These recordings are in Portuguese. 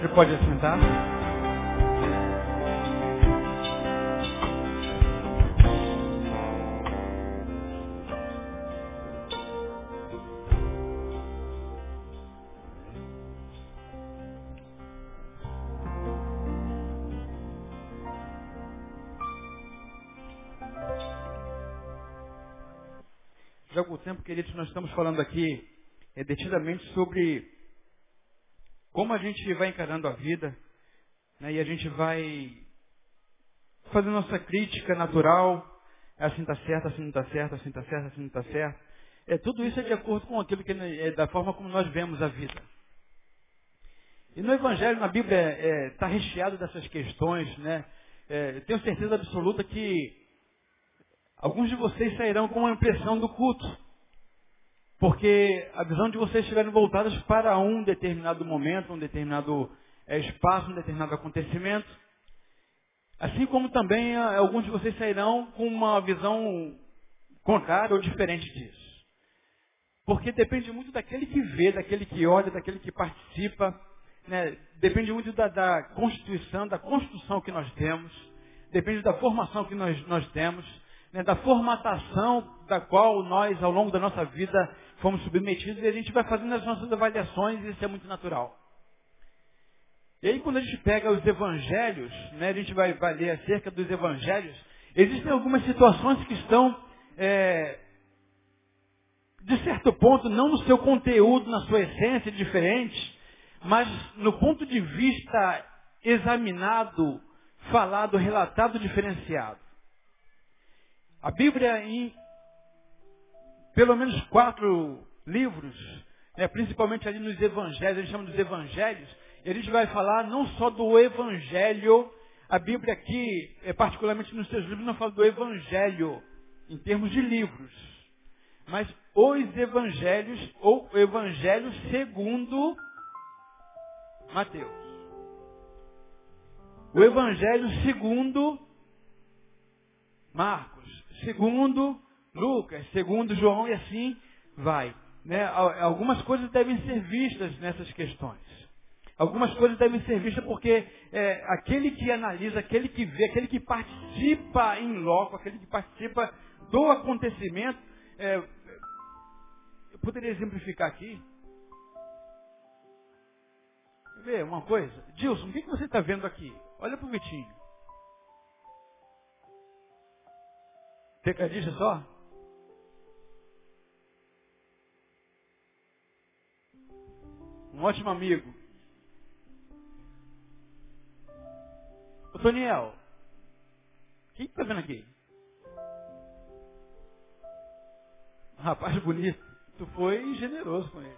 Você pode assentar? Já algum tempo, queridos, nós estamos falando aqui é, detidamente sobre como a gente vai encarando a vida, né, e a gente vai fazendo nossa crítica natural, assim está certo, assim não está certo, assim está certo, assim não está certo. É, tudo isso é de acordo com aquilo que é da forma como nós vemos a vida. E no Evangelho, na Bíblia, está é, tá recheado dessas questões, né? É, tenho certeza absoluta que alguns de vocês sairão com uma impressão do culto. Porque a visão de vocês estiverem voltadas para um determinado momento, um determinado é, espaço, um determinado acontecimento. Assim como também é, alguns de vocês sairão com uma visão contrária ou diferente disso. Porque depende muito daquele que vê, daquele que olha, daquele que participa. Né? Depende muito da, da constituição, da construção que nós temos. Depende da formação que nós, nós temos. Né? Da formatação da qual nós, ao longo da nossa vida, fomos submetidos e a gente vai fazendo as nossas avaliações e isso é muito natural. E aí quando a gente pega os evangelhos, né, a gente vai, vai ler acerca dos evangelhos, existem algumas situações que estão, é, de certo ponto, não no seu conteúdo, na sua essência, diferentes, mas no ponto de vista examinado, falado, relatado, diferenciado. A Bíblia, em pelo menos quatro livros, né, principalmente ali nos evangelhos, a gente chama dos evangelhos, e a gente vai falar não só do evangelho, a Bíblia aqui, é, particularmente nos seus livros, não fala do evangelho em termos de livros, mas os evangelhos, ou o evangelho segundo Mateus. O evangelho segundo Marcos, segundo Lucas, segundo João, e assim vai. Né? Algumas coisas devem ser vistas nessas questões. Algumas coisas devem ser vistas porque é, aquele que analisa, aquele que vê, aquele que participa em loco, aquele que participa do acontecimento, é, eu poderia exemplificar aqui. Vê uma coisa. Dilson, o que, você está vendo aqui? Olha para o Vitinho. Tecladista só? Um ótimo amigo. Ô Toniel, o que está vendo aqui? Um rapaz bonito. Tu foi generoso com ele.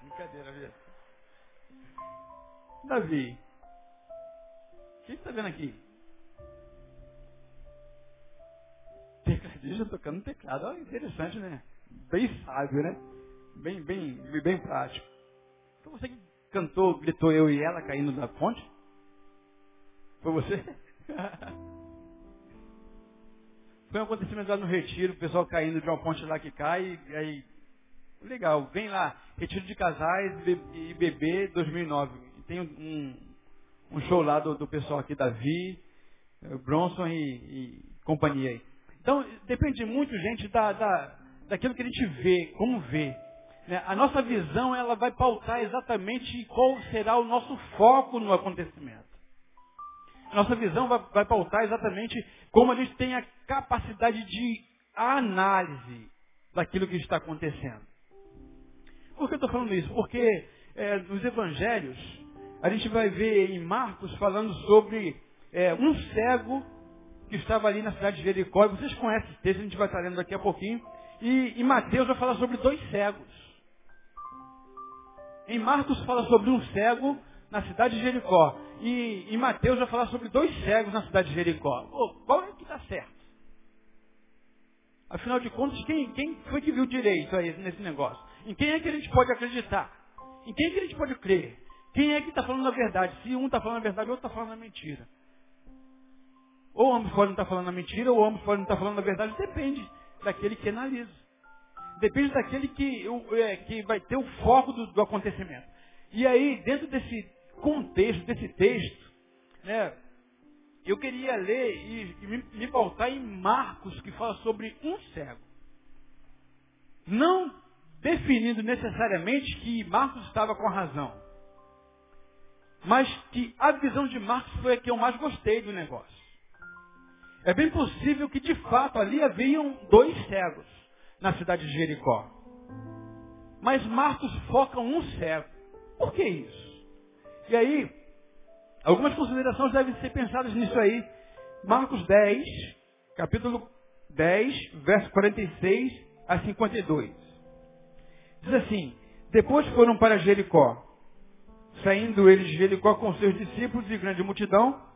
Brincadeira, viu? Davi, o que está vendo aqui? Tecladista tocando teclado. Olha, interessante, né? Bem sábio, né? Bem, bem, bem prático. Foi você que cantou, gritou eu e ela caindo da ponte? Foi você? Foi um acontecimento lá no retiro, o pessoal caindo de uma ponte lá que cai, e aí, legal, vem lá, retiro de casais e bebê 2009. Tem um, um show lá do, do pessoal aqui, Davi, eh, Bronson e, e companhia aí. Então, depende muito, gente, da, da, daquilo que a gente vê, como vê. Né? A nossa visão ela vai pautar exatamente qual será o nosso foco no acontecimento. Nossa visão vai, vai pautar exatamente como a gente tem a capacidade de análise daquilo que está acontecendo. Por que eu estou falando isso? Porque é, nos evangelhos, a gente vai ver em Marcos falando sobre é, um cego que estava ali na cidade de Jericó. Vocês conhecem esse texto, a gente vai estar lendo daqui a pouquinho. E, e Mateus vai falar sobre dois cegos. Em Marcos fala sobre um cego na cidade de Jericó. E em Mateus vai falar sobre dois cegos na cidade de Jericó. qual é que está certo? Afinal de contas, quem, quem foi que viu direito aí nesse negócio? Em quem é que a gente pode acreditar? Em quem é que a gente pode crer? Quem é que está falando a verdade? Se um está falando a verdade, o outro está falando a mentira. Ou ambos podem estar falando a mentira, ou ambos podem estar falando a verdade. Depende daquele que analisa. Depende daquele que, é, que vai ter o foco do, do acontecimento. E aí, dentro desse contexto desse texto, né, eu queria ler e, e me, me pautar em Marcos, que fala sobre um cego. Não definindo necessariamente que Marcos estava com a razão. Mas que a visão de Marcos foi a que eu mais gostei do negócio. É bem possível que de fato ali haviam dois cegos na cidade de Jericó. Mas Marcos foca um cego. Por que isso? E aí, algumas considerações devem ser pensadas nisso aí. Marcos 10, capítulo 10, verso 46 a 52. Diz assim, depois foram para Jericó. Saindo eles de Jericó com seus discípulos e grande multidão,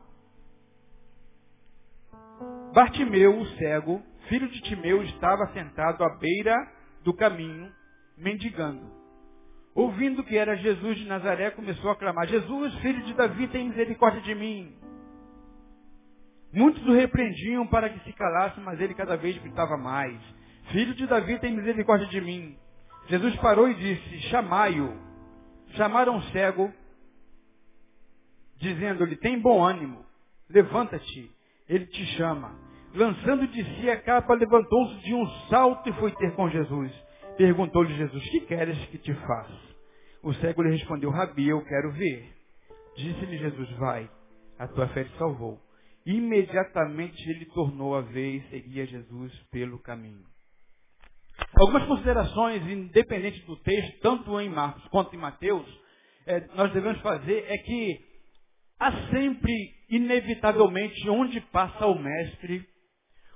Bartimeu, o cego, filho de Timeu, estava sentado à beira do caminho, mendigando. Ouvindo que era Jesus de Nazaré, começou a clamar, Jesus, filho de Davi, tem misericórdia de mim. Muitos o repreendiam para que se calasse, mas ele cada vez gritava mais. Filho de Davi, tem misericórdia de mim. Jesus parou e disse, chamai-o. Chamaram o cego, dizendo-lhe, tem bom ânimo, levanta-te, ele te chama. Lançando de si a capa, levantou-se de um salto e foi ter com Jesus. Perguntou-lhe Jesus, que queres que te faça? O cego lhe respondeu, Rabi, eu quero ver. Disse-lhe Jesus, vai, a tua fé te salvou. Imediatamente ele tornou a ver e seguia Jesus pelo caminho. Algumas considerações, independentes do texto, tanto em Marcos quanto em Mateus, é, nós devemos fazer é que há sempre, inevitavelmente, onde passa o mestre,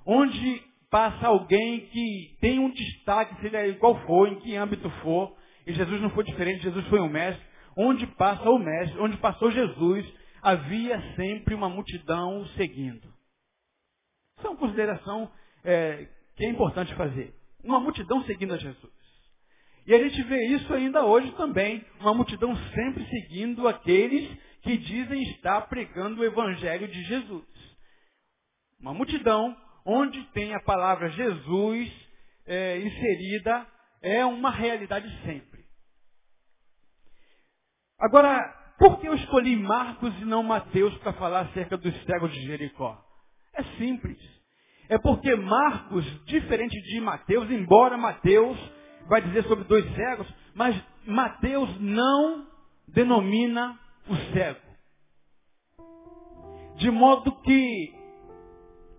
onde passa alguém que tem um destaque, seja qual for, em que âmbito for, e Jesus não foi diferente, Jesus foi um mestre, onde passa o mestre, onde passou Jesus, havia sempre uma multidão seguindo. Isso é uma consideração é, que é importante fazer. Uma multidão seguindo a Jesus. E a gente vê isso ainda hoje também, uma multidão sempre seguindo aqueles que dizem estar pregando o Evangelho de Jesus. Uma multidão onde tem a palavra Jesus é, inserida, é uma realidade sempre. Agora, por que eu escolhi Marcos e não Mateus para falar acerca dos cegos de Jericó? É simples. É porque Marcos, diferente de Mateus, embora Mateus vai dizer sobre dois cegos, mas Mateus não denomina o cego. De modo que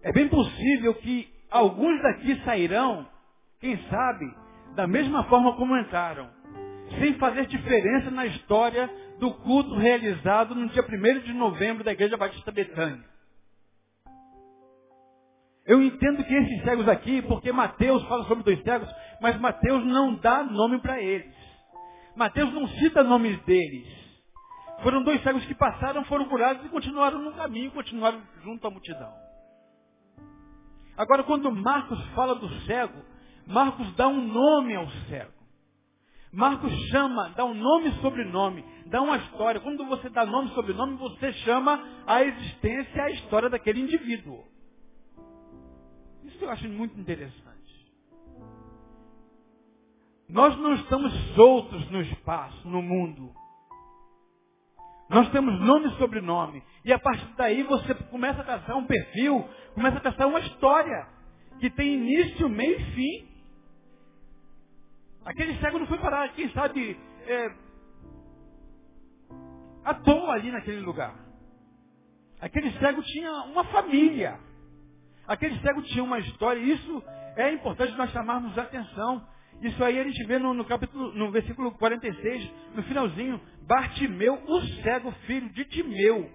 é bem possível que alguns daqui sairão, quem sabe, da mesma forma como entraram, sem fazer diferença na história do culto realizado no dia 1 de novembro da Igreja Batista Betânia. Eu entendo que esses cegos aqui, porque Mateus fala sobre dois cegos, mas Mateus não dá nome para eles. Mateus não cita nomes deles. Foram dois cegos que passaram, foram curados e continuaram no caminho, continuaram junto à multidão. Agora, quando Marcos fala do cego, Marcos dá um nome ao cego. Marcos chama, dá um nome e sobrenome, dá uma história. Quando você dá nome e sobrenome, você chama a existência a história daquele indivíduo. Isso eu acho muito interessante. Nós não estamos soltos no espaço, no mundo. Nós temos nome e sobrenome. E a partir daí você começa a traçar um perfil, começa a traçar uma história que tem início, meio e fim. Aquele cego não foi parar, quem sabe, é, à toa ali naquele lugar. Aquele cego tinha uma família. Aquele cego tinha uma história. E isso é importante nós chamarmos a atenção. Isso aí a gente vê no, no, capítulo, no versículo 46, no finalzinho. Bartimeu, o cego filho de Timeu,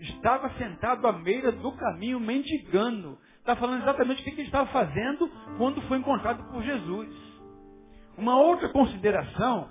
estava sentado à beira do caminho mendigando. Está falando exatamente o que ele estava fazendo quando foi encontrado por Jesus. Uma outra consideração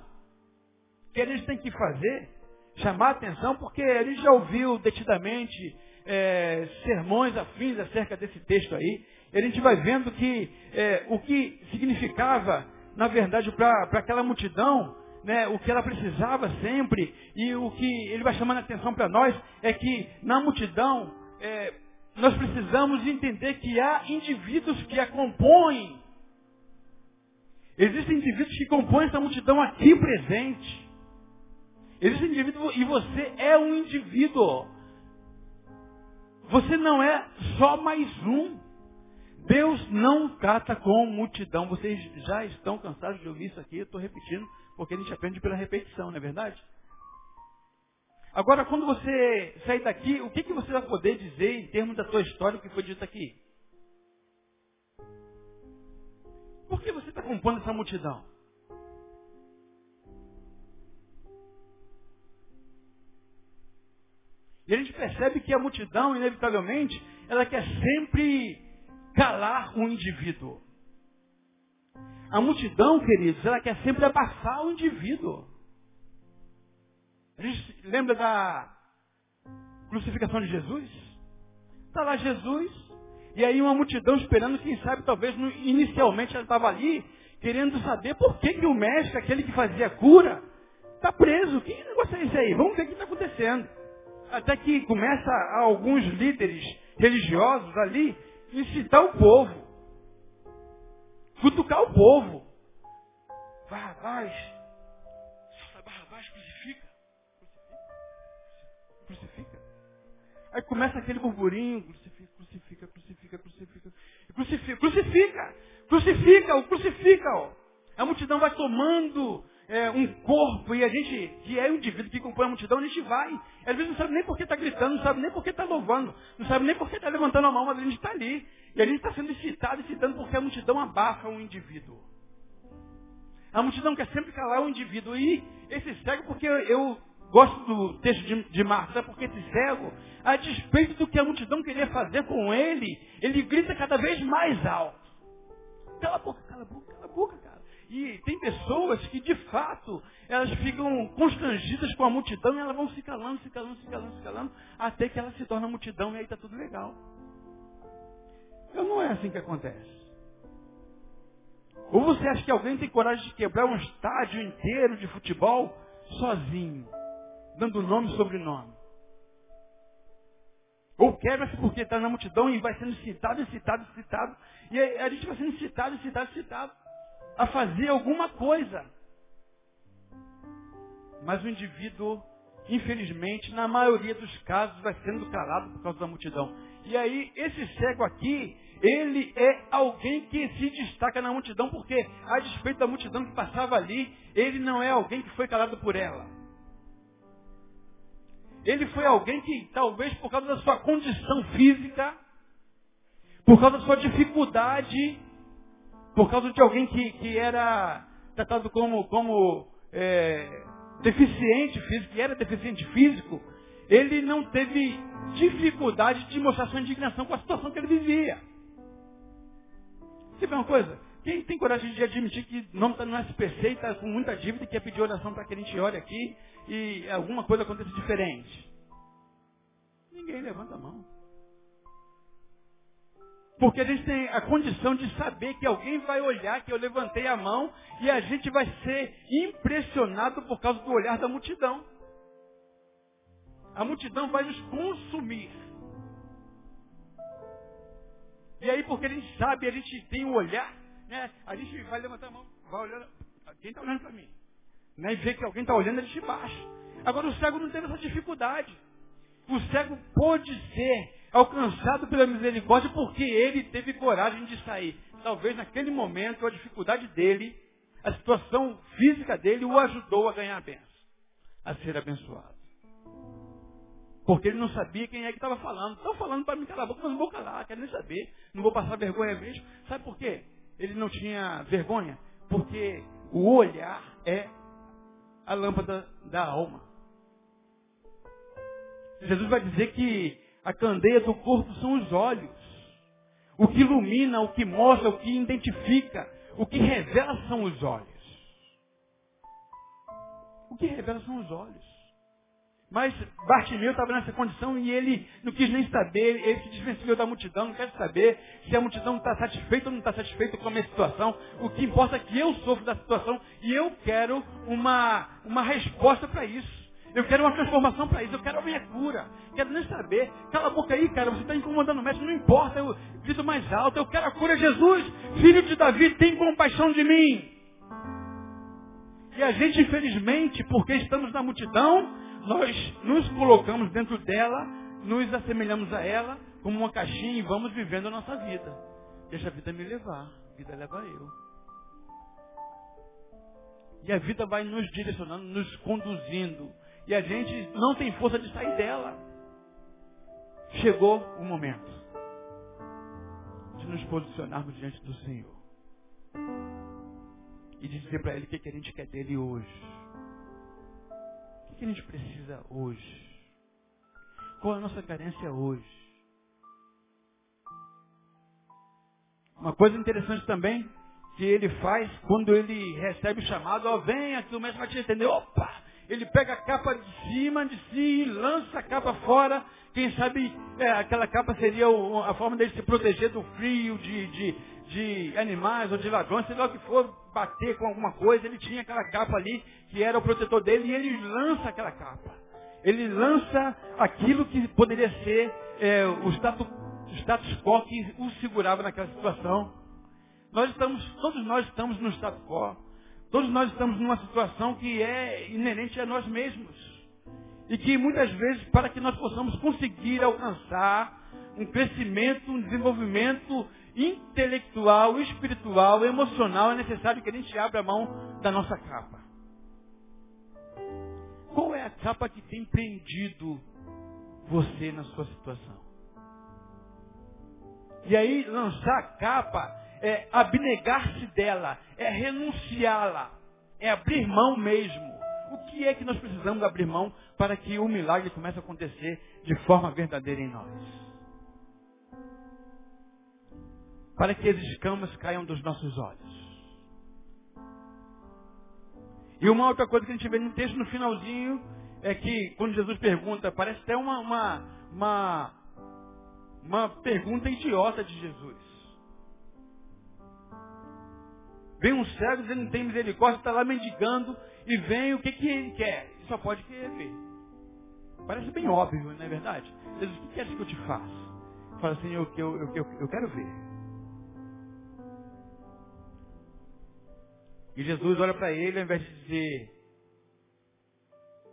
que a gente tem que fazer, chamar a atenção, porque a gente já ouviu detidamente é, sermões afins acerca desse texto aí, a gente vai vendo que é, o que significava na verdade, para aquela multidão, né, o que ela precisava sempre, e o que ele vai chamando a atenção para nós, é que na multidão, é, nós precisamos entender que há indivíduos que a compõem. Existem indivíduos que compõem essa multidão aqui presente. Existe indivíduo e você é um indivíduo. Você não é só mais um. Deus não trata com multidão. Vocês já estão cansados de ouvir isso aqui, eu estou repetindo, porque a gente aprende pela repetição, não é verdade? Agora, quando você sair daqui, o que, que você vai poder dizer em termos da sua história, o que foi dito aqui? Por que você está compondo essa multidão? E a gente percebe que a multidão, inevitavelmente, ela quer sempre calar o indivíduo. A multidão, queridos, ela quer sempre abafar o indivíduo. A gente lembra da crucificação de Jesus? Está lá Jesus, e aí uma multidão esperando, quem sabe, talvez inicialmente ela estava ali, querendo saber por que, que o mestre, aquele que fazia cura, está preso. Que negócio é esse aí? Vamos ver o que está acontecendo. Até que começa alguns líderes religiosos ali incitar o povo. Cutucar o povo. Barrabás. Barrabás crucifica. Crucifica. Aí começa aquele burburinho. Crucifica, crucifica, crucifica, crucifica. Crucifica, crucifica. Crucifica, crucifica. A multidão vai tomando é, um corpo e a gente, que é um indivíduo que compõe a multidão, a gente vai. Às vezes não sabe nem por que está gritando, não sabe nem por que está louvando, não sabe nem por que está levantando a mão, mas a gente está ali. E a gente está sendo excitado, excitando porque a multidão abafa um indivíduo. A multidão quer sempre calar o um indivíduo. E esse cego, porque eu gosto do texto de, de Marta, porque esse cego, a despeito do que a multidão queria fazer com ele, ele grita cada vez mais alto. Cala a boca, cala a boca, cala a boca, cara. E tem pessoas que, de fato, elas ficam constrangidas com a multidão e elas vão se calando, se calando, se calando, se calando, até que ela se torna multidão e aí está tudo legal. Então não é assim que acontece. Ou você acha que alguém tem coragem de quebrar um estádio inteiro de futebol sozinho, dando nome e sobrenome? Ou quebra-se porque está na multidão e vai sendo citado, citado, citado. E a gente vai sendo citado, citado, citado a fazer alguma coisa. Mas o indivíduo, infelizmente, na maioria dos casos, vai sendo calado por causa da multidão. E aí, esse cego aqui, ele é alguém que se destaca na multidão, porque, a despeito da multidão que passava ali, ele não é alguém que foi calado por ela. Ele foi alguém que, talvez por causa da sua condição física, por causa da sua dificuldade, por causa de alguém que, que era tratado como, como é, deficiente físico, que era deficiente físico, ele não teve dificuldade de mostrar sua indignação com a situação que ele vivia. Você vê uma coisa? Quem tem coragem de admitir que não está no SPC e está com muita dívida e quer pedir oração para que a gente ore aqui e alguma coisa aconteça diferente? Ninguém levanta a mão. Porque a gente tem a condição de saber que alguém vai olhar que eu levantei a mão e a gente vai ser impressionado por causa do olhar da multidão. A multidão vai nos consumir. E aí, porque a gente sabe, a gente tem um olhar, né? a gente vai levantar a mão, vai olhando, quem está olhando para mim? Né? E vê que alguém está olhando, a gente baixa. Agora, o cego não teve essa dificuldade. O cego pode ser alcançado pela misericórdia porque ele teve coragem de sair. Talvez naquele momento a dificuldade dele, a situação física dele o ajudou a ganhar a benção, a ser abençoado. Porque ele não sabia quem é que estava falando. Estão falando para mim calar a boca, mas não vou calar, quero nem saber. Não vou passar vergonha mesmo. Sabe por quê? Ele não tinha vergonha? Porque o olhar é a lâmpada da alma. Jesus vai dizer que a candeia do corpo são os olhos. O que ilumina, o que mostra, o que identifica, o que revela são os olhos. O que revela são os olhos. Mas Bartimeu estava nessa condição e ele não quis nem saber, ele se desvencilhou da multidão, não quer saber se a multidão está satisfeita ou não está satisfeita com a minha situação. O que importa é que eu sofro da situação e eu quero uma, uma resposta para isso. Eu quero uma transformação para isso. Eu quero a minha cura. Quero nem saber. Cala a boca aí, cara. Você está incomodando o mestre. Não importa. Eu grito mais alto. Eu quero a cura. Jesus, filho de Davi, tem compaixão de mim. E a gente, infelizmente, porque estamos na multidão, nós nos colocamos dentro dela, nos assemelhamos a ela como uma caixinha e vamos vivendo a nossa vida. Deixa a vida me levar, a vida leva eu. E a vida vai nos direcionando, nos conduzindo. E a gente não tem força de sair dela. Chegou o momento de nos posicionarmos diante do Senhor. E dizer para Ele o que a gente quer dele hoje. O que a gente precisa hoje. Qual a nossa carência hoje. Uma coisa interessante também que ele faz quando ele recebe o chamado, ó, vem aqui, o mestre vai te entender. Opa! Ele pega a capa de cima de si e lança a capa fora. Quem sabe é, aquela capa seria o, a forma dele se proteger do frio, de, de, de animais ou de ladrões, sei lá o que for, bater com alguma coisa. Ele tinha aquela capa ali que era o protetor dele e ele lança aquela capa. Ele lança aquilo que poderia ser é, o, status, status quo que o segurava naquela situação. Nós estamos, todos nós estamos no status quo. Todos nós estamos numa situação que é inerente a nós mesmos. E que muitas vezes, para que nós possamos conseguir alcançar um crescimento, um desenvolvimento intelectual, espiritual, emocional, é necessário que a gente abra a mão da nossa capa. Qual é a capa que tem prendido você na sua situação? E aí, lançar a capa é abnegar-se dela, é renunciá-la, é abrir mão mesmo. O que é que nós precisamos abrir mão para que o milagre comece a acontecer de forma verdadeira em nós? Para que as escamas caiam dos nossos olhos. E uma outra coisa que a gente vê no texto no finalzinho é que quando Jesus pergunta, parece até uma, uma, uma, uma pergunta idiota de Jesus. Vem um cego, ele não tem misericórdia, está lá mendigando e vem o que, que ele quer. Ele só pode querer ver. Parece bem óbvio, não é verdade? Jesus, o que queres que eu te faça? Fala assim, eu, eu, eu, eu, quero ver. E Jesus olha para ele, ao invés de dizer,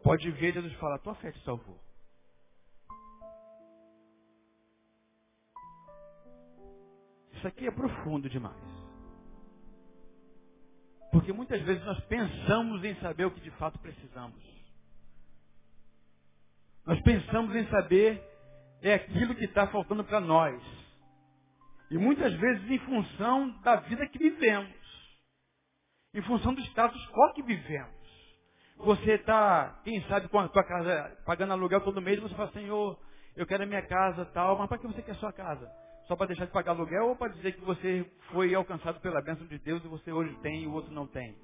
pode ver, Jesus fala, tua fé te salvou. Isso aqui é profundo demais. Porque muitas vezes nós pensamos em saber o que de fato precisamos. Nós pensamos em saber é aquilo que está faltando para nós. E muitas vezes em função da vida que vivemos. Em função do status quo que vivemos. Você está, quem sabe, com a tua casa pagando aluguel todo mês, você fala, Senhor, eu quero a minha casa tal, mas para que você quer a sua casa? Só para deixar de pagar aluguel ou para dizer que você foi alcançado pela bênção de Deus e você hoje tem e o outro não tem?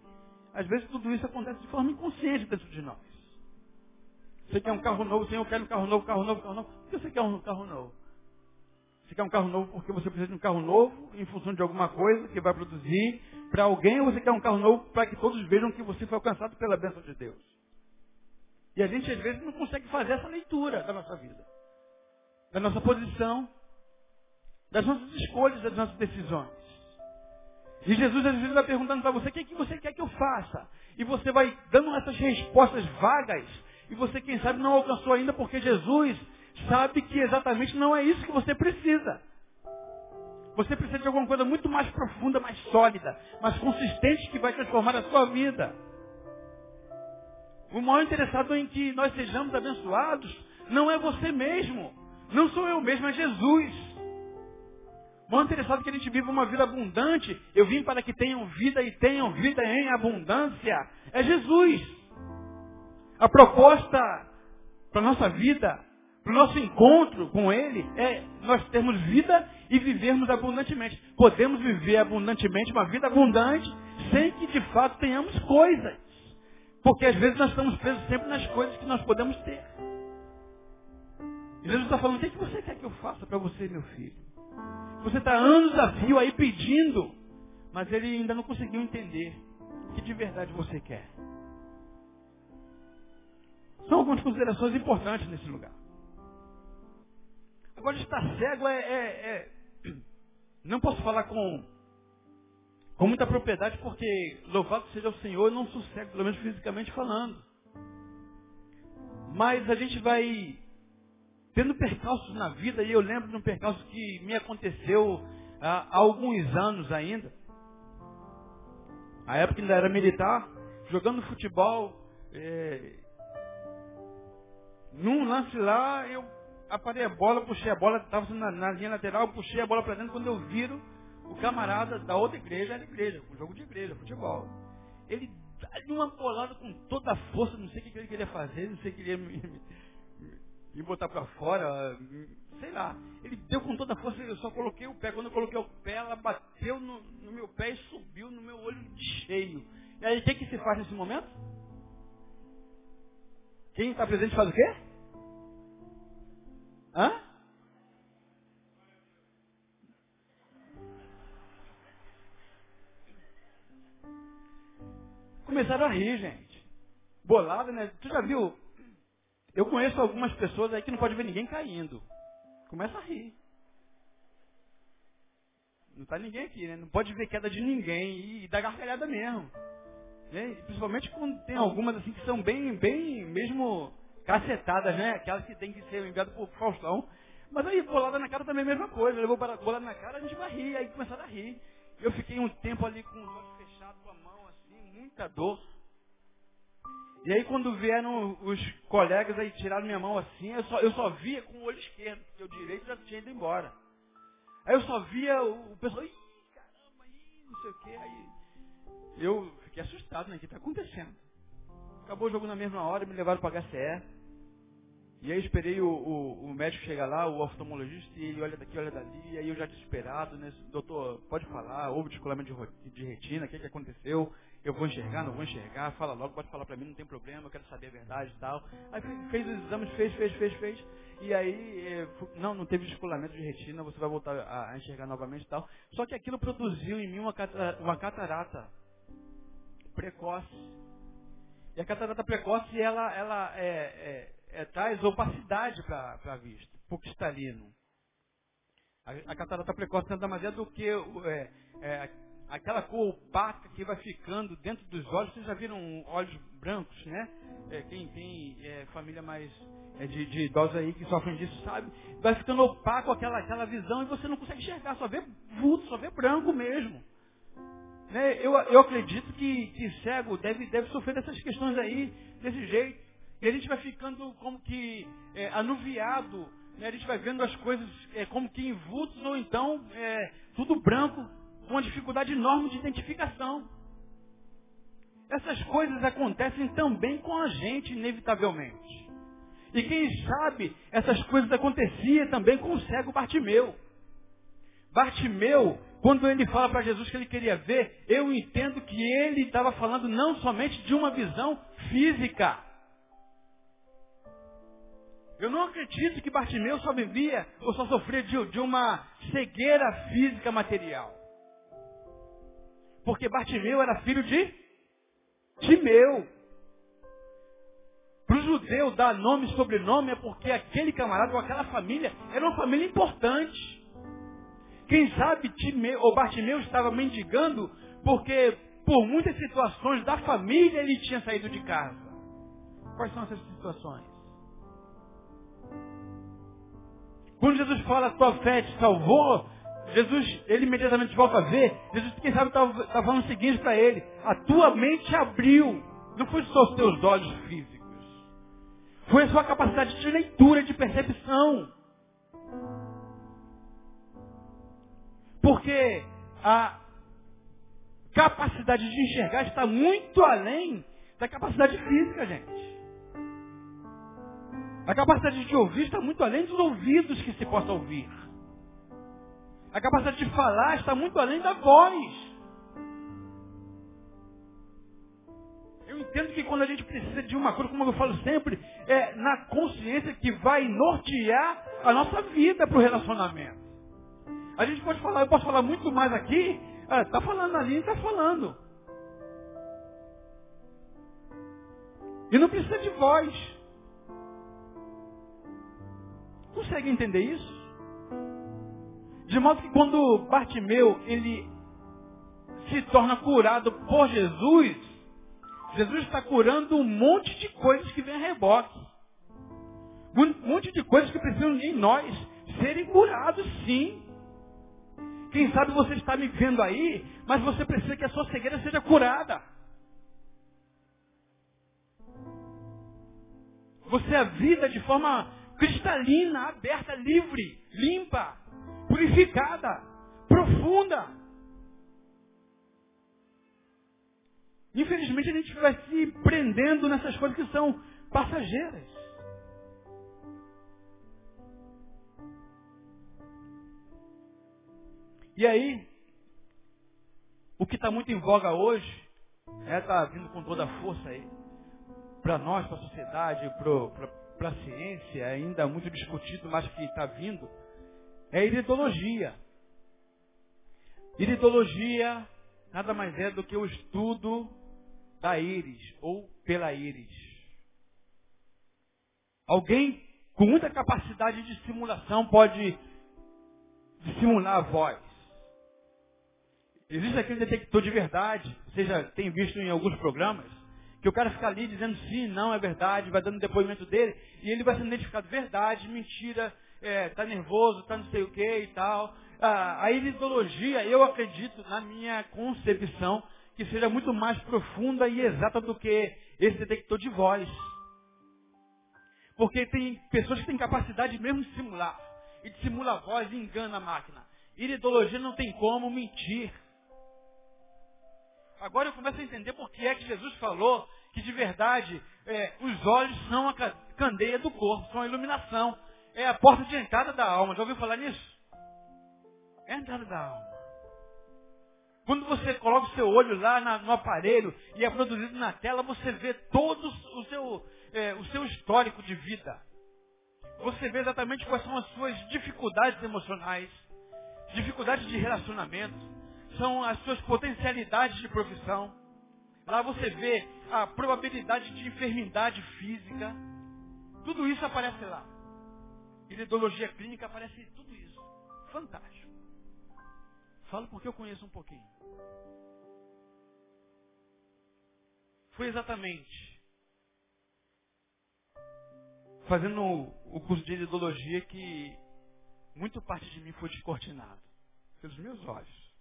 Às vezes tudo isso acontece de forma inconsciente dentro de nós. Você quer um carro novo, Senhor, eu quero um carro novo, carro novo, carro novo. Por que você quer um carro novo? Você quer um carro novo porque você precisa de um carro novo em função de alguma coisa que vai produzir para alguém ou você quer um carro novo para que todos vejam que você foi alcançado pela bênção de Deus? E a gente às vezes não consegue fazer essa leitura da nossa vida, da nossa posição, das nossas escolhas, das nossas decisões. E Jesus às vezes vai perguntando para você, o que, é que você quer que eu faça? E você vai dando essas respostas vagas, e você, quem sabe, não alcançou ainda, porque Jesus sabe que exatamente não é isso que você precisa. Você precisa de alguma coisa muito mais profunda, mais sólida, mais consistente, que vai transformar a sua vida. O maior interessado em que nós sejamos abençoados não é você mesmo, não sou eu mesmo, é Jesus. Muito interessado que a gente viva uma vida abundante. Eu vim para que tenham vida e tenham vida em abundância. É Jesus. A proposta para a nossa vida, para o nosso encontro com Ele, é nós termos vida e vivermos abundantemente. Podemos viver abundantemente uma vida abundante sem que de fato tenhamos coisas. Porque às vezes nós estamos presos sempre nas coisas que nós podemos ter. Jesus está falando, o que, é que você quer que eu faça para você, meu filho? Você está anos a fio aí pedindo, mas ele ainda não conseguiu entender o que de verdade você quer. São algumas considerações importantes nesse lugar. Agora, estar cego é, é, é, Não posso falar com com muita propriedade, porque louvado seja o Senhor, eu não sossego, pelo menos fisicamente falando. Mas a gente vai tendo percalços na vida, e eu lembro de um percalço que me aconteceu há, alguns anos ainda. A época ainda era militar, jogando futebol, é, num lance lá, eu aparei a bola, puxei a bola, estava na, na, linha lateral, puxei a bola para dentro, quando eu viro, o camarada da outra igreja era igreja, um jogo de igreja, futebol. Ele dá uma bolada com toda a força, não sei o que ele queria fazer, não sei o que ele queria me, me, botar para fora, sei lá. Ele deu com toda a força, eu só coloquei o pé. Quando eu coloquei o pé, ela bateu no, no meu pé e subiu no meu olho cheio. E aí, o que, que se faz nesse momento? Quem está presente faz o quê? Hã? Começaram a rir, gente. Bolada, né? Tu já viu? Eu conheço algumas pessoas aí que não pode ver ninguém caindo. Começa a rir. Não está ninguém aqui, né? Não pode ver queda de ninguém e, dá gargalhada mesmo. Né? Principalmente quando tem algumas assim que são bem, bem mesmo cacetadas, né? Aquelas que tem que ser enviadas por Faustão. Mas aí, bolada na cara também é a mesma coisa. Levou bolada na cara, a gente vai rir. Aí começaram a rir. Eu fiquei um tempo ali com os olhos fechados, com a mão assim, muita dor. E aí quando vieram os colegas aí tiraram minha mão assim, eu só, eu só via com o olho esquerdo, porque o direito já tinha ido embora. Aí eu só via o, o pessoal, ih, caramba, ih, não sei o quê. Aí eu fiquei assustado, né? O que está acontecendo? Acabou o jogo na mesma hora, me levaram para HCE. E aí esperei o, o, o, médico chegar lá, o oftalmologista, e ele olha daqui, olha dali, e aí eu já desesperado, né? Doutor, pode falar, houve descolamento de, de retina, o que, que aconteceu? Eu vou enxergar, não vou enxergar, fala logo, pode falar para mim, não tem problema, eu quero saber a verdade e tal. Aí fez os exames, fez, fez, fez, fez. E aí, é, não, não teve descolamento de retina, você vai voltar a, enxergar novamente e tal. Só que aquilo produziu em mim uma, uma catarata precoce. E a catarata precoce, ela, ela é, é, é traz opacidade para a vista, pouco cristalino. A, a catarata precoce nada mais é do que é, é, aquela cor opaca que vai ficando dentro dos olhos. Vocês já viram olhos brancos, né? É, quem tem é, família mais é, de, de idosos aí que sofrem disso sabe. Vai ficando opaco aquela, aquela visão e você não consegue enxergar, só vê vulto, só vê branco mesmo. Né? Eu, eu acredito que, que cego deve, deve sofrer dessas questões aí, desse jeito. E a gente vai ficando como que é, anuviado, né? a gente vai vendo as coisas é, como que em vultos ou então é, tudo branco, com uma dificuldade enorme de identificação. Essas coisas acontecem também com a gente, inevitavelmente. E quem sabe essas coisas aconteciam também com o cego Bartimeu. Bartimeu, quando ele fala para Jesus que ele queria ver, eu entendo que ele estava falando não somente de uma visão física. Eu não acredito que Bartimeu só vivia ou só sofria de, de uma cegueira física material. Porque Bartimeu era filho de Timeu. Para o judeu dar nome e sobrenome é porque aquele camarada ou aquela família era uma família importante. Quem sabe Timeu, ou Bartimeu estava mendigando porque por muitas situações da família ele tinha saído de casa. Quais são essas situações? Quando Jesus fala, tua fé te salvou, Jesus, ele imediatamente volta a ver. Jesus, quem sabe, estava tá falando o seguinte para ele: a tua mente abriu. Não foi só os teus olhos físicos. Foi a sua capacidade de leitura, de percepção. Porque a capacidade de enxergar está muito além da capacidade física, gente. A capacidade de ouvir está muito além dos ouvidos que se possa ouvir. A capacidade de falar está muito além da voz. Eu entendo que quando a gente precisa de uma coisa, como eu falo sempre, é na consciência que vai nortear a nossa vida para o relacionamento. A gente pode falar, eu posso falar muito mais aqui, está ah, falando ali, está falando. E não precisa de voz. Consegue entender isso? De modo que quando Bartimeu, ele se torna curado por Jesus, Jesus está curando um monte de coisas que vem a reboque. Um monte de coisas que precisam em nós serem curados, sim. Quem sabe você está me vendo aí, mas você precisa que a sua cegueira seja curada. Você é a vida de forma cristalina, aberta, livre, limpa, purificada, profunda. Infelizmente a gente vai se prendendo nessas coisas que são passageiras. E aí, o que está muito em voga hoje, é está vindo com toda a força aí, para nós, para a sociedade, para a ciência, ainda muito discutido, mas que está vindo, é iridologia. Iridologia nada mais é do que o estudo da íris ou pela íris. Alguém com muita capacidade de simulação pode simular a voz. Existe aquele detector de verdade, você já tem visto em alguns programas, que o cara fica ali dizendo sim, não, é verdade, vai dando depoimento dele, e ele vai sendo identificado verdade, mentira, é, tá nervoso, tá não sei o que e tal. Ah, a iridologia, eu acredito, na minha concepção, que seja muito mais profunda e exata do que esse detector de voz. Porque tem pessoas que têm capacidade mesmo de simular. E de simular a voz e engana a máquina. Iridologia não tem como mentir. Agora eu começo a entender por que é que Jesus falou que de verdade é, os olhos são a candeia do corpo, são a iluminação. É a porta de entrada da alma. Já ouviu falar nisso? É a entrada da alma. Quando você coloca o seu olho lá na, no aparelho e é produzido na tela, você vê todo o seu, é, o seu histórico de vida. Você vê exatamente quais são as suas dificuldades emocionais, dificuldades de relacionamento, são as suas potencialidades de profissão. Lá você vê a probabilidade de enfermidade física. Tudo isso aparece lá. Iridologia clínica aparece tudo isso. Fantástico. Falo porque eu conheço um pouquinho. Foi exatamente fazendo o curso de ideologia que muito parte de mim foi descortinado pelos meus olhos.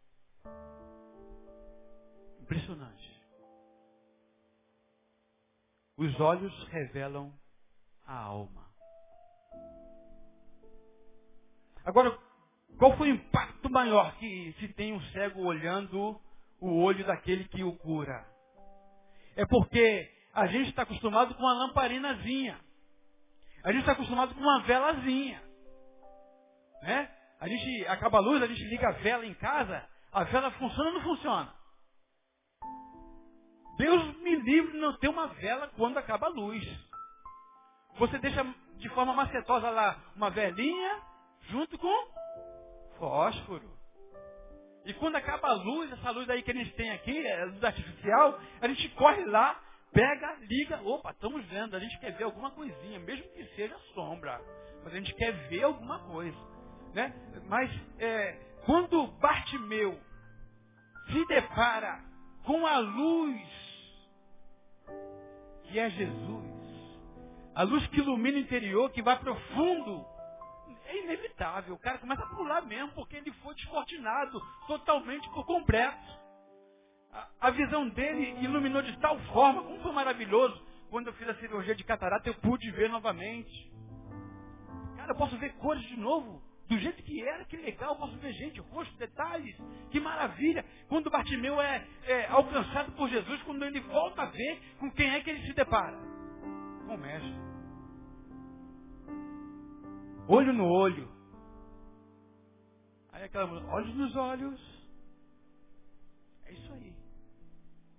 Impressionante. Os olhos revelam a alma. Agora, qual foi o impacto maior que se tem um cego olhando o olho daquele que o cura? É porque a gente está acostumado com uma lamparinazinha. A gente está acostumado com uma velazinha. Né? A gente acaba a luz, a gente liga a vela em casa, a vela funciona ou não funciona? Deus me livre de não ter uma vela quando acaba a luz. Você deixa de forma macetosa lá uma velinha junto com fósforo. E quando acaba a luz, essa luz aí que a gente tem aqui, é luz artificial, a gente corre lá, pega, liga, opa, estamos vendo, a gente quer ver alguma coisinha, mesmo que seja sombra, mas a gente quer ver alguma coisa. Né? Mas é, quando Bartimeu se depara com a luz que é Jesus, a luz que ilumina o interior, que vai profundo, é inevitável. O cara começa a pular mesmo, porque ele foi descortinado totalmente por completo. A, a visão dele iluminou de tal forma, como foi maravilhoso. Quando eu fiz a cirurgia de catarata, eu pude ver novamente. Cara, eu posso ver cores de novo. Do jeito que era, que legal, posso ver gente, rosto, detalhes, que maravilha. Quando Bartimeu é, é alcançado por Jesus, quando ele volta a ver, com quem é que ele se depara? Com o mestre. Olho no olho. Aí aquela mulher, olhos nos olhos. É isso aí.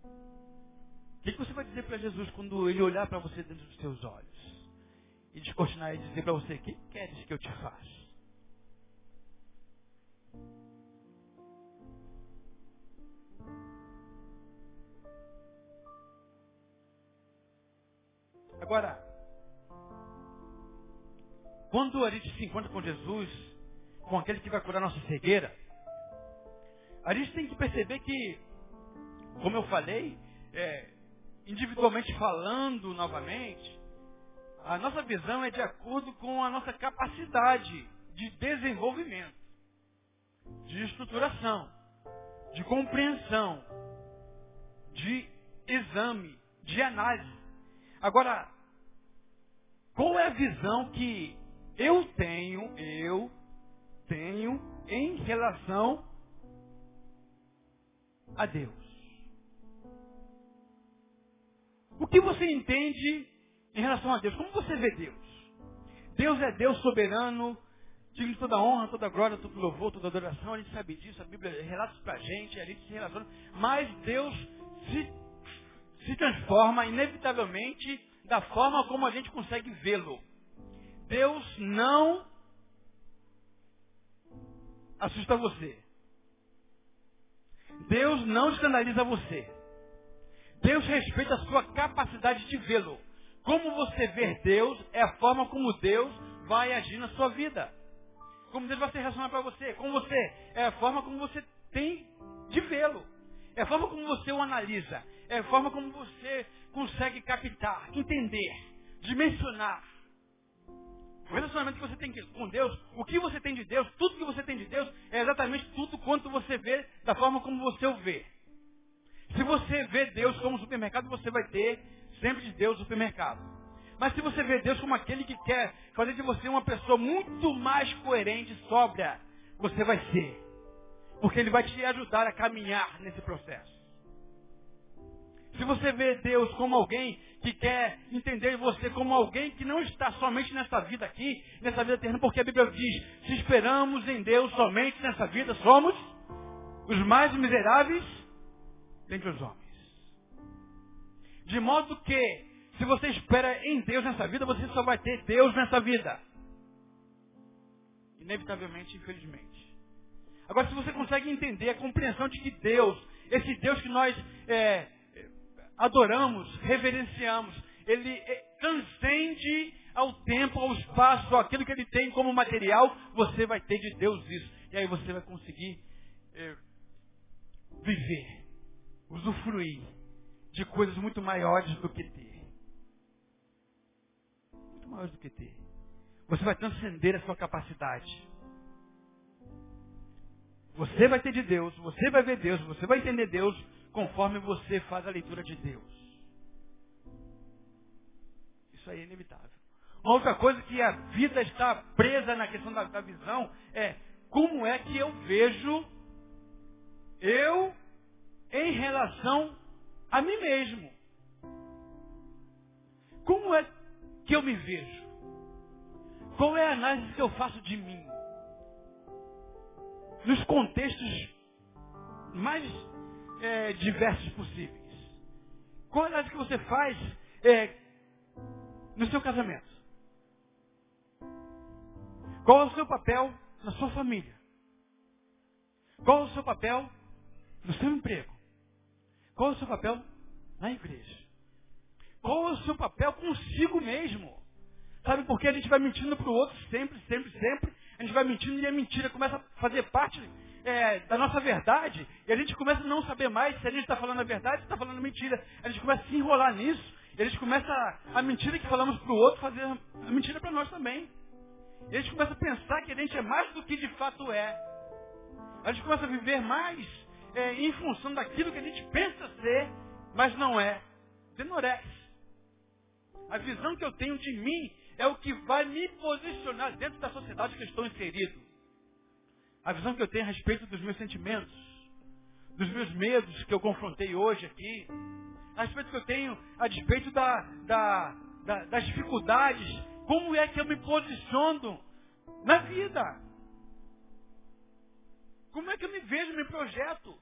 O que, que você vai dizer para Jesus quando ele olhar para você dentro dos seus olhos? E descortinar e dizer para você, o que queres que eu te faça? Agora, quando a gente se encontra com Jesus, com aquele que vai curar nossa cegueira, a gente tem que perceber que como eu falei, é, individualmente falando novamente, a nossa visão é de acordo com a nossa capacidade de desenvolvimento, de estruturação, de compreensão, de exame, de análise. Agora, qual é a visão que eu tenho, eu tenho em relação a Deus? O que você entende em relação a Deus? Como você vê Deus? Deus é Deus soberano, digno de toda honra, toda glória, todo louvor, toda adoração. A gente sabe disso, a Bíblia relata isso pra gente, a gente se relaciona. Mas Deus se, se transforma inevitavelmente da forma como a gente consegue vê-lo. Deus não assusta você. Deus não escandaliza você. Deus respeita a sua capacidade de vê-lo. Como você vê Deus é a forma como Deus vai agir na sua vida. Como Deus vai se relacionar para você. Como você é a forma como você tem de vê-lo. É a forma como você o analisa. É a forma como você consegue captar, entender, dimensionar. O relacionamento que você tem com Deus, o que você tem de Deus, tudo que você tem de Deus, é exatamente tudo quanto você vê da forma como você o vê. Se você vê Deus como supermercado, você vai ter sempre de Deus supermercado. Mas se você vê Deus como aquele que quer fazer de você uma pessoa muito mais coerente e sóbria, você vai ser. Porque Ele vai te ajudar a caminhar nesse processo. Se você vê Deus como alguém que quer entender você como alguém que não está somente nessa vida aqui, nessa vida eterna, porque a Bíblia diz, se esperamos em Deus somente nessa vida, somos os mais miseráveis dentre os homens. De modo que, se você espera em Deus nessa vida, você só vai ter Deus nessa vida. Inevitavelmente, infelizmente. Agora, se você consegue entender a compreensão de que Deus, esse Deus que nós é, adoramos, reverenciamos, ele é, transcende ao tempo, ao espaço, aquilo que ele tem como material, você vai ter de Deus isso. E aí você vai conseguir é, viver, usufruir de coisas muito maiores do que ter. Muito maiores do que ter. Você vai transcender a sua capacidade. Você vai ter de Deus, você vai ver Deus, você vai entender Deus conforme você faz a leitura de Deus. Isso aí é inevitável. Uma outra coisa que a vida está presa na questão da, da visão é como é que eu vejo eu em relação a mim mesmo. Como é que eu me vejo? Qual é a análise que eu faço de mim? Nos contextos mais é, diversos possíveis. Qual é a análise que você faz é, no seu casamento? Qual é o seu papel na sua família? Qual é o seu papel no seu emprego? Qual é o seu papel na igreja? Qual é o seu papel consigo mesmo? Sabe por que a gente vai mentindo para o outro sempre, sempre, sempre? A gente vai mentindo e a mentira começa a fazer parte é, da nossa verdade. E a gente começa a não saber mais se a gente está falando a verdade ou está falando mentira. A gente começa a se enrolar nisso. E a gente começa a, a mentira que falamos para o outro fazer a mentira para nós também. E a gente começa a pensar que a gente é mais do que de fato é. A gente começa a viver mais é, em função daquilo que a gente pensa ser, mas não é. Denorex. A visão que eu tenho de mim é o que vai me posicionar dentro da sociedade que eu estou inserido. A visão que eu tenho a respeito dos meus sentimentos, dos meus medos que eu confrontei hoje aqui, a respeito que eu tenho a respeito da, da, da, das dificuldades, como é que eu me posiciono na vida. Como é que eu me vejo, me projeto?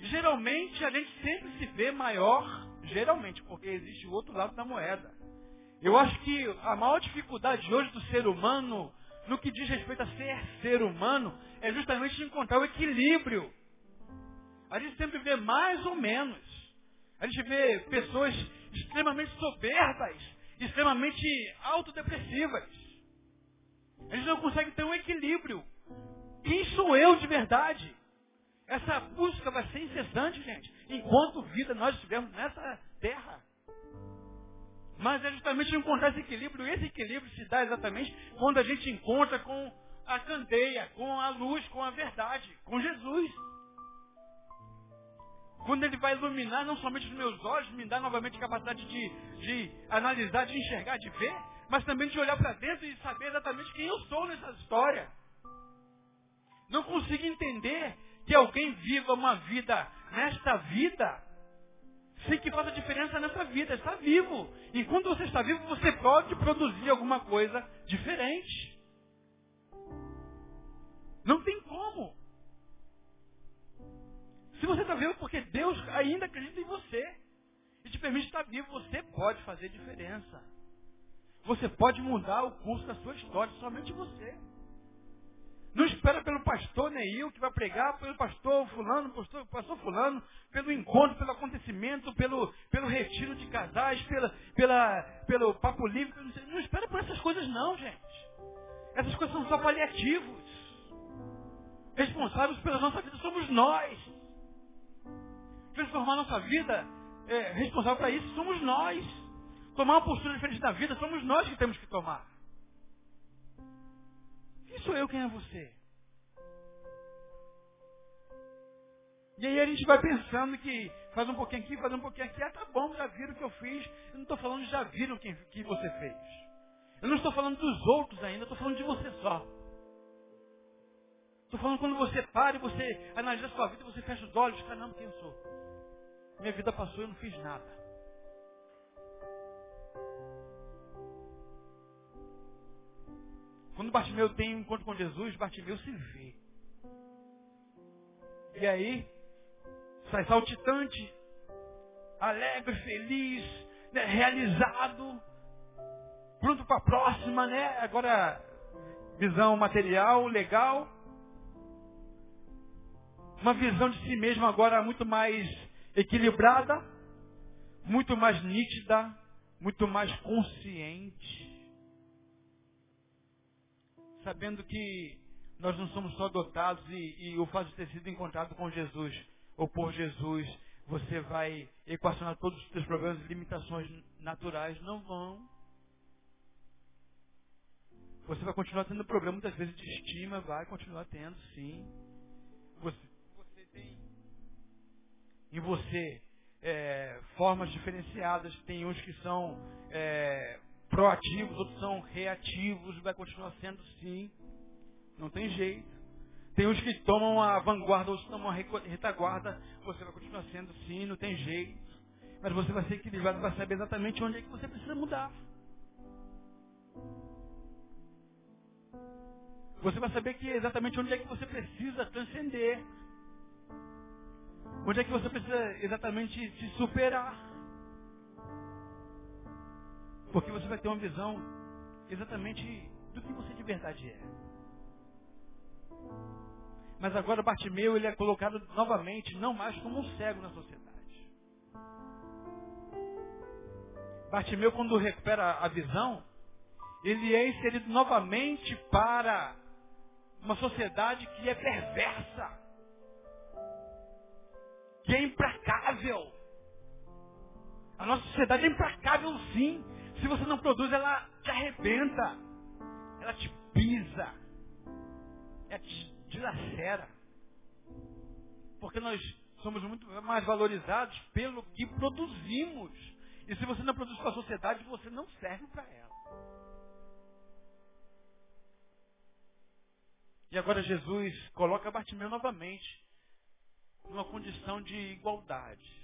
Geralmente a gente sempre se vê maior, geralmente, porque existe o outro lado da moeda. Eu acho que a maior dificuldade hoje do ser humano, no que diz respeito a ser ser humano, é justamente encontrar o equilíbrio. A gente sempre vê mais ou menos. A gente vê pessoas extremamente soberbas, extremamente autodepressivas. A gente não consegue ter um equilíbrio. Quem sou eu de verdade? Essa busca vai ser incessante, gente, enquanto vida nós estivermos nessa terra. Mas é justamente encontrar esse equilíbrio. Esse equilíbrio se dá exatamente quando a gente encontra com a candeia, com a luz, com a verdade, com Jesus. Quando ele vai iluminar não somente os meus olhos, me dá novamente capacidade de, de analisar, de enxergar, de ver, mas também de olhar para dentro e saber exatamente quem eu sou nessa história. Não consigo entender que alguém viva uma vida nesta vida sem que faça diferença nessa vida. Está vivo. E quando você está vivo, você pode produzir alguma coisa diferente. Não tem como. Se você está vivo porque Deus ainda acredita em você e te permite estar vivo, você pode fazer diferença. Você pode mudar o curso da sua história, somente você. Não espera pelo pastor Neil que vai pregar, pelo pastor fulano, pastor, pastor fulano, pelo encontro, pelo acontecimento, pelo, pelo retiro de casais, pela, pela, pelo papo livre. Não espera por essas coisas não, gente. Essas coisas são só paliativos. Responsáveis pela nossa vida somos nós transformar nossa vida, é, responsável para isso somos nós. Tomar uma postura diferente da vida somos nós que temos que tomar. Sou eu, quem é você? E aí a gente vai pensando que faz um pouquinho aqui, faz um pouquinho aqui, ah tá bom, já viram o que eu fiz. Eu não estou falando já viram o que, que você fez. Eu não estou falando dos outros ainda, estou falando de você só. Estou falando quando você para e você analisa a sua vida, você fecha os olhos, caramba, quem eu sou? Minha vida passou e eu não fiz nada. Quando Bartimeu tem um encontro com Jesus, Bartimeu se vê. E aí, sai saltitante, alegre, feliz, né, realizado, pronto para a próxima, né? Agora, visão material, legal. Uma visão de si mesmo agora muito mais equilibrada, muito mais nítida, muito mais consciente. Sabendo que nós não somos só dotados e, e o fato de ter sido encontrado com Jesus ou por Jesus, você vai equacionar todos os seus problemas e limitações naturais. Não vão. Você vai continuar tendo problema muitas vezes de estima, vai continuar tendo, sim. Você, você tem em você é, formas diferenciadas. Tem uns que são é, proativos, outros são reativos. Vai continuar sendo sim. Não tem jeito. Tem uns que tomam a vanguarda, outros tomam a retaguarda. Você vai continuar sendo sim, não tem jeito. Mas você vai ser equilibrado, vai saber exatamente onde é que você precisa mudar. Você vai saber que exatamente onde é que você precisa transcender. Onde é que você precisa exatamente se superar? Porque você vai ter uma visão exatamente do que você de verdade é. Mas agora Bartimeu ele é colocado novamente, não mais como um cego na sociedade. Bartimeu, quando recupera a visão, ele é inserido novamente para uma sociedade que é perversa que é implacável. A nossa sociedade é implacável sim. Se você não produz, ela te arrebenta. Ela te pisa. Ela te dilacera. Porque nós somos muito mais valorizados pelo que produzimos. E se você não produz para a sociedade, você não serve para ela. E agora Jesus coloca Bartimeu novamente numa condição de igualdade.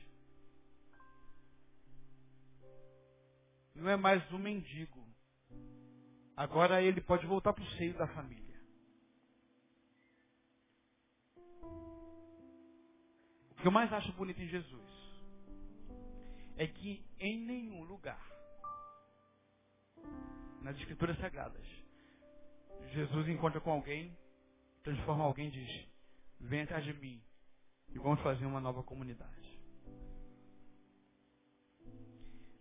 Não é mais um mendigo. Agora ele pode voltar para o seio da família. O que eu mais acho bonito em Jesus é que em nenhum lugar, nas escrituras sagradas, Jesus encontra com alguém, transforma alguém e diz, vem atrás de mim, e vamos fazer uma nova comunidade.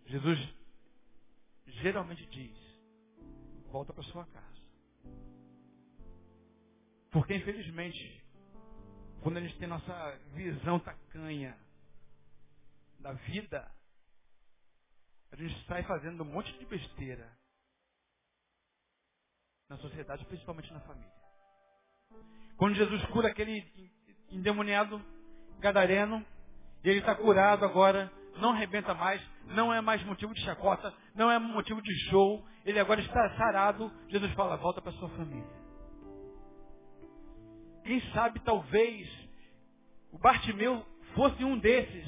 Jesus geralmente diz: volta para sua casa. Porque infelizmente quando a gente tem nossa visão tacanha da vida, a gente sai fazendo um monte de besteira na sociedade, principalmente na família. Quando Jesus cura aquele endemoniado gadareno, e ele está curado agora, não arrebenta mais, não é mais motivo de chacota, não é motivo de show, ele agora está sarado, Jesus fala, volta para sua família. Quem sabe talvez o Bartimeu fosse um desses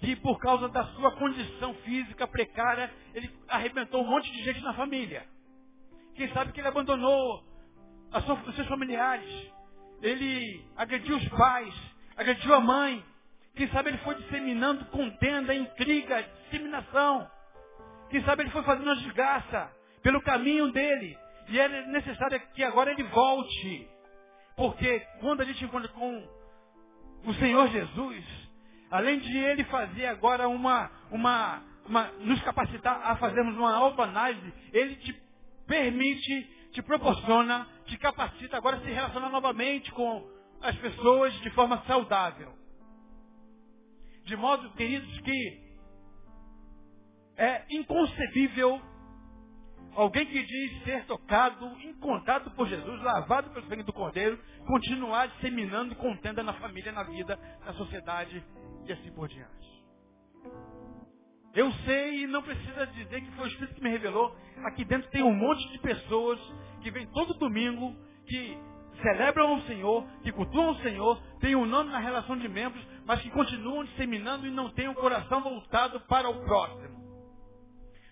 que por causa da sua condição física precária, ele arrebentou um monte de gente na família. Quem sabe que ele abandonou sua, os seus familiares. Ele agrediu os pais, agrediu a mãe. Quem sabe ele foi disseminando contenda, intriga, disseminação. Quem sabe ele foi fazendo uma desgraça pelo caminho dele. E é necessário que agora ele volte. Porque quando a gente encontra com o Senhor Jesus, além de ele fazer agora uma, uma, uma nos capacitar a fazermos uma autoanálise, ele te permite, te proporciona, te capacita agora a se relacionar novamente com as pessoas de forma saudável. De modo, queridos, que é inconcebível alguém que diz ser tocado, encontrado por Jesus, lavado pelo sangue do Cordeiro, continuar disseminando contenda na família, na vida, na sociedade e assim por diante. Eu sei e não precisa dizer que foi o Espírito que me revelou. Aqui dentro tem um monte de pessoas que vêm todo domingo, que celebram o Senhor, que cultuam o Senhor, têm um nome na relação de membros, mas que continuam disseminando e não têm o coração voltado para o próximo.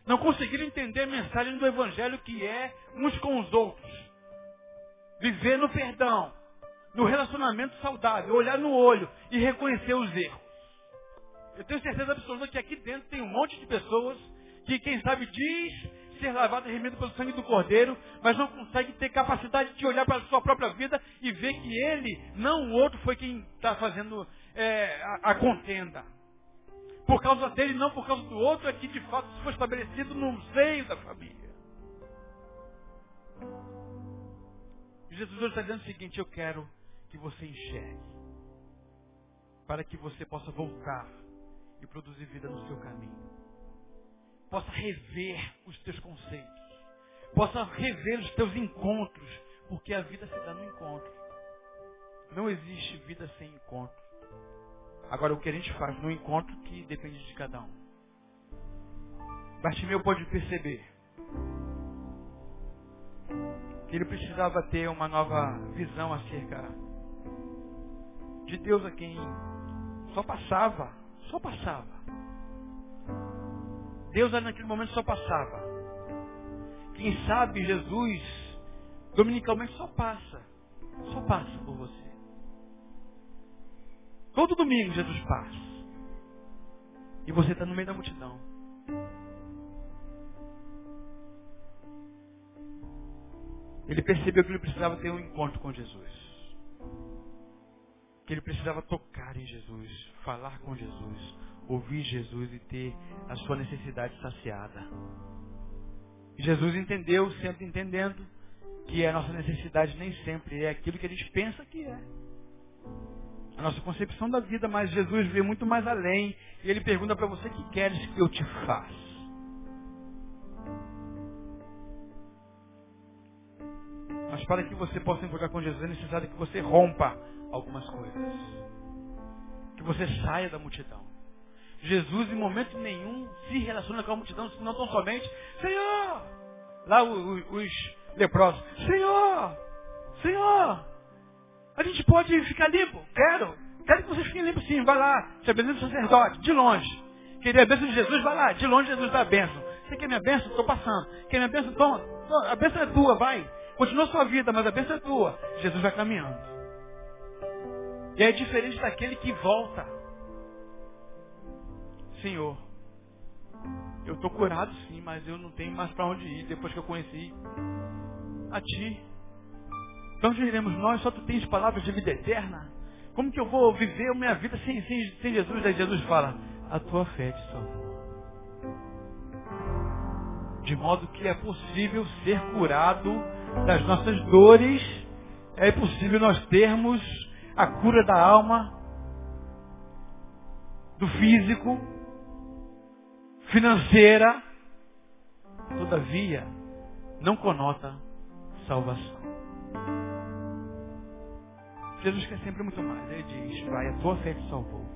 Não conseguiram entender a mensagem do Evangelho que é uns com os outros. Viver no perdão, no relacionamento saudável, olhar no olho e reconhecer os erros. Eu tenho certeza absoluta que aqui dentro tem um monte de pessoas que, quem sabe, diz ser lavado e remido pelo sangue do Cordeiro, mas não consegue ter capacidade de olhar para a sua própria vida e ver que ele, não o outro, foi quem está fazendo é, a, a, contenda. Por causa dele, não por causa do outro, é que de fato isso foi estabelecido no seio da família. Jesus está dizendo o seguinte, eu quero que você enxergue, para que você possa voltar e produzir vida no seu caminho. Possa rever os teus conceitos. Possa rever os teus encontros. Porque a vida se dá no encontro. Não existe vida sem encontro. Agora, o que a gente faz no encontro que depende de cada um. Bartimeu pode perceber que ele precisava ter uma nova visão acerca de Deus a quem só passava só passava. Deus naquele momento só passava. Quem sabe Jesus, dominicalmente, só passa. Só passa por você. Todo domingo Jesus passa. E você está no meio da multidão. Ele percebeu que ele precisava ter um encontro com Jesus que ele precisava tocar em Jesus, falar com Jesus, ouvir Jesus e ter a sua necessidade saciada. Jesus entendeu, sempre entendendo, que a nossa necessidade nem sempre é aquilo que a gente pensa que é. A nossa concepção da vida, mas Jesus vê muito mais além. E ele pergunta para você: que queres que eu te faça? Mas para que você possa encontrar com Jesus é necessário que você rompa algumas coisas. Que você saia da multidão. Jesus, em momento nenhum, se relaciona com a multidão, senão tão somente, Senhor! Lá os, os leprosos, Senhor! Senhor! A gente pode ficar limpo? Quero! Quero que vocês fiquem limpos sim, vai lá, a bênção do sacerdote, de longe. Queria a bênção de Jesus, vai lá, de longe Jesus dá a bênção. Você quer minha bênção? Estou passando. Quer minha bênção? Toma. A bênção é tua, vai. Continua sua vida, mas a bênção é tua. Jesus vai caminhando. E é diferente daquele que volta. Senhor, eu estou curado sim, mas eu não tenho mais para onde ir depois que eu conheci a Ti. Para onde iremos nós? Só Tu tens palavras de vida eterna. Como que eu vou viver minha vida sem, sem, sem Jesus? Aí Jesus fala, a tua fé te salvou. De modo que é possível ser curado das nossas dores, é possível nós termos a cura da alma, do físico, financeira, todavia, não conota salvação. Jesus quer sempre muito mais. Ele diz, vai, a tua fé te salvou.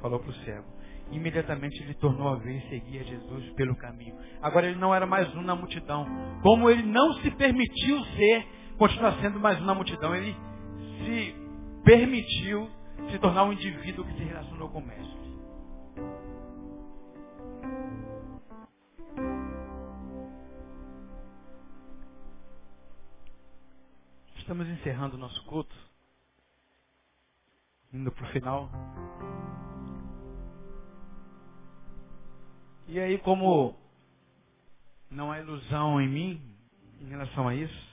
Falou para o cego. Imediatamente ele tornou a ver e seguia Jesus pelo caminho. Agora ele não era mais um na multidão. Como ele não se permitiu ser, continua sendo mais um na multidão. Ele se permitiu se tornar um indivíduo que se relacionou com o Mestre. Estamos encerrando o nosso culto, indo para o final. E aí, como não há ilusão em mim em relação a isso,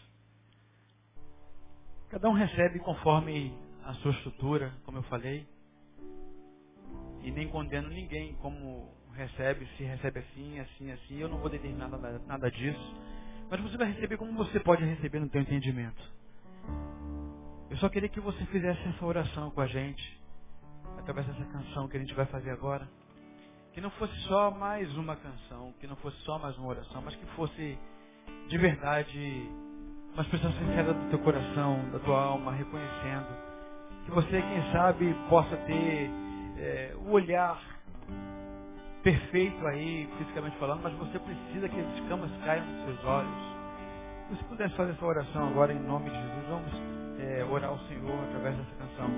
cada um recebe conforme a sua estrutura, como eu falei, e nem condeno ninguém como recebe, se recebe assim, assim, assim. Eu não vou determinar nada, nada disso, mas você vai receber como você pode receber no teu entendimento. Eu só queria que você fizesse essa oração com a gente, através dessa canção que a gente vai fazer agora. Que não fosse só mais uma canção, que não fosse só mais uma oração, mas que fosse de verdade uma expressão sincera do teu coração, da tua alma, reconhecendo. Que você, quem sabe, possa ter é, o olhar perfeito aí, fisicamente falando, mas você precisa que as escamas caiam nos seus olhos se você pudesse fazer essa oração agora em nome de Jesus, vamos é, orar ao Senhor através dessa canção.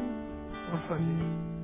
Vamos fazer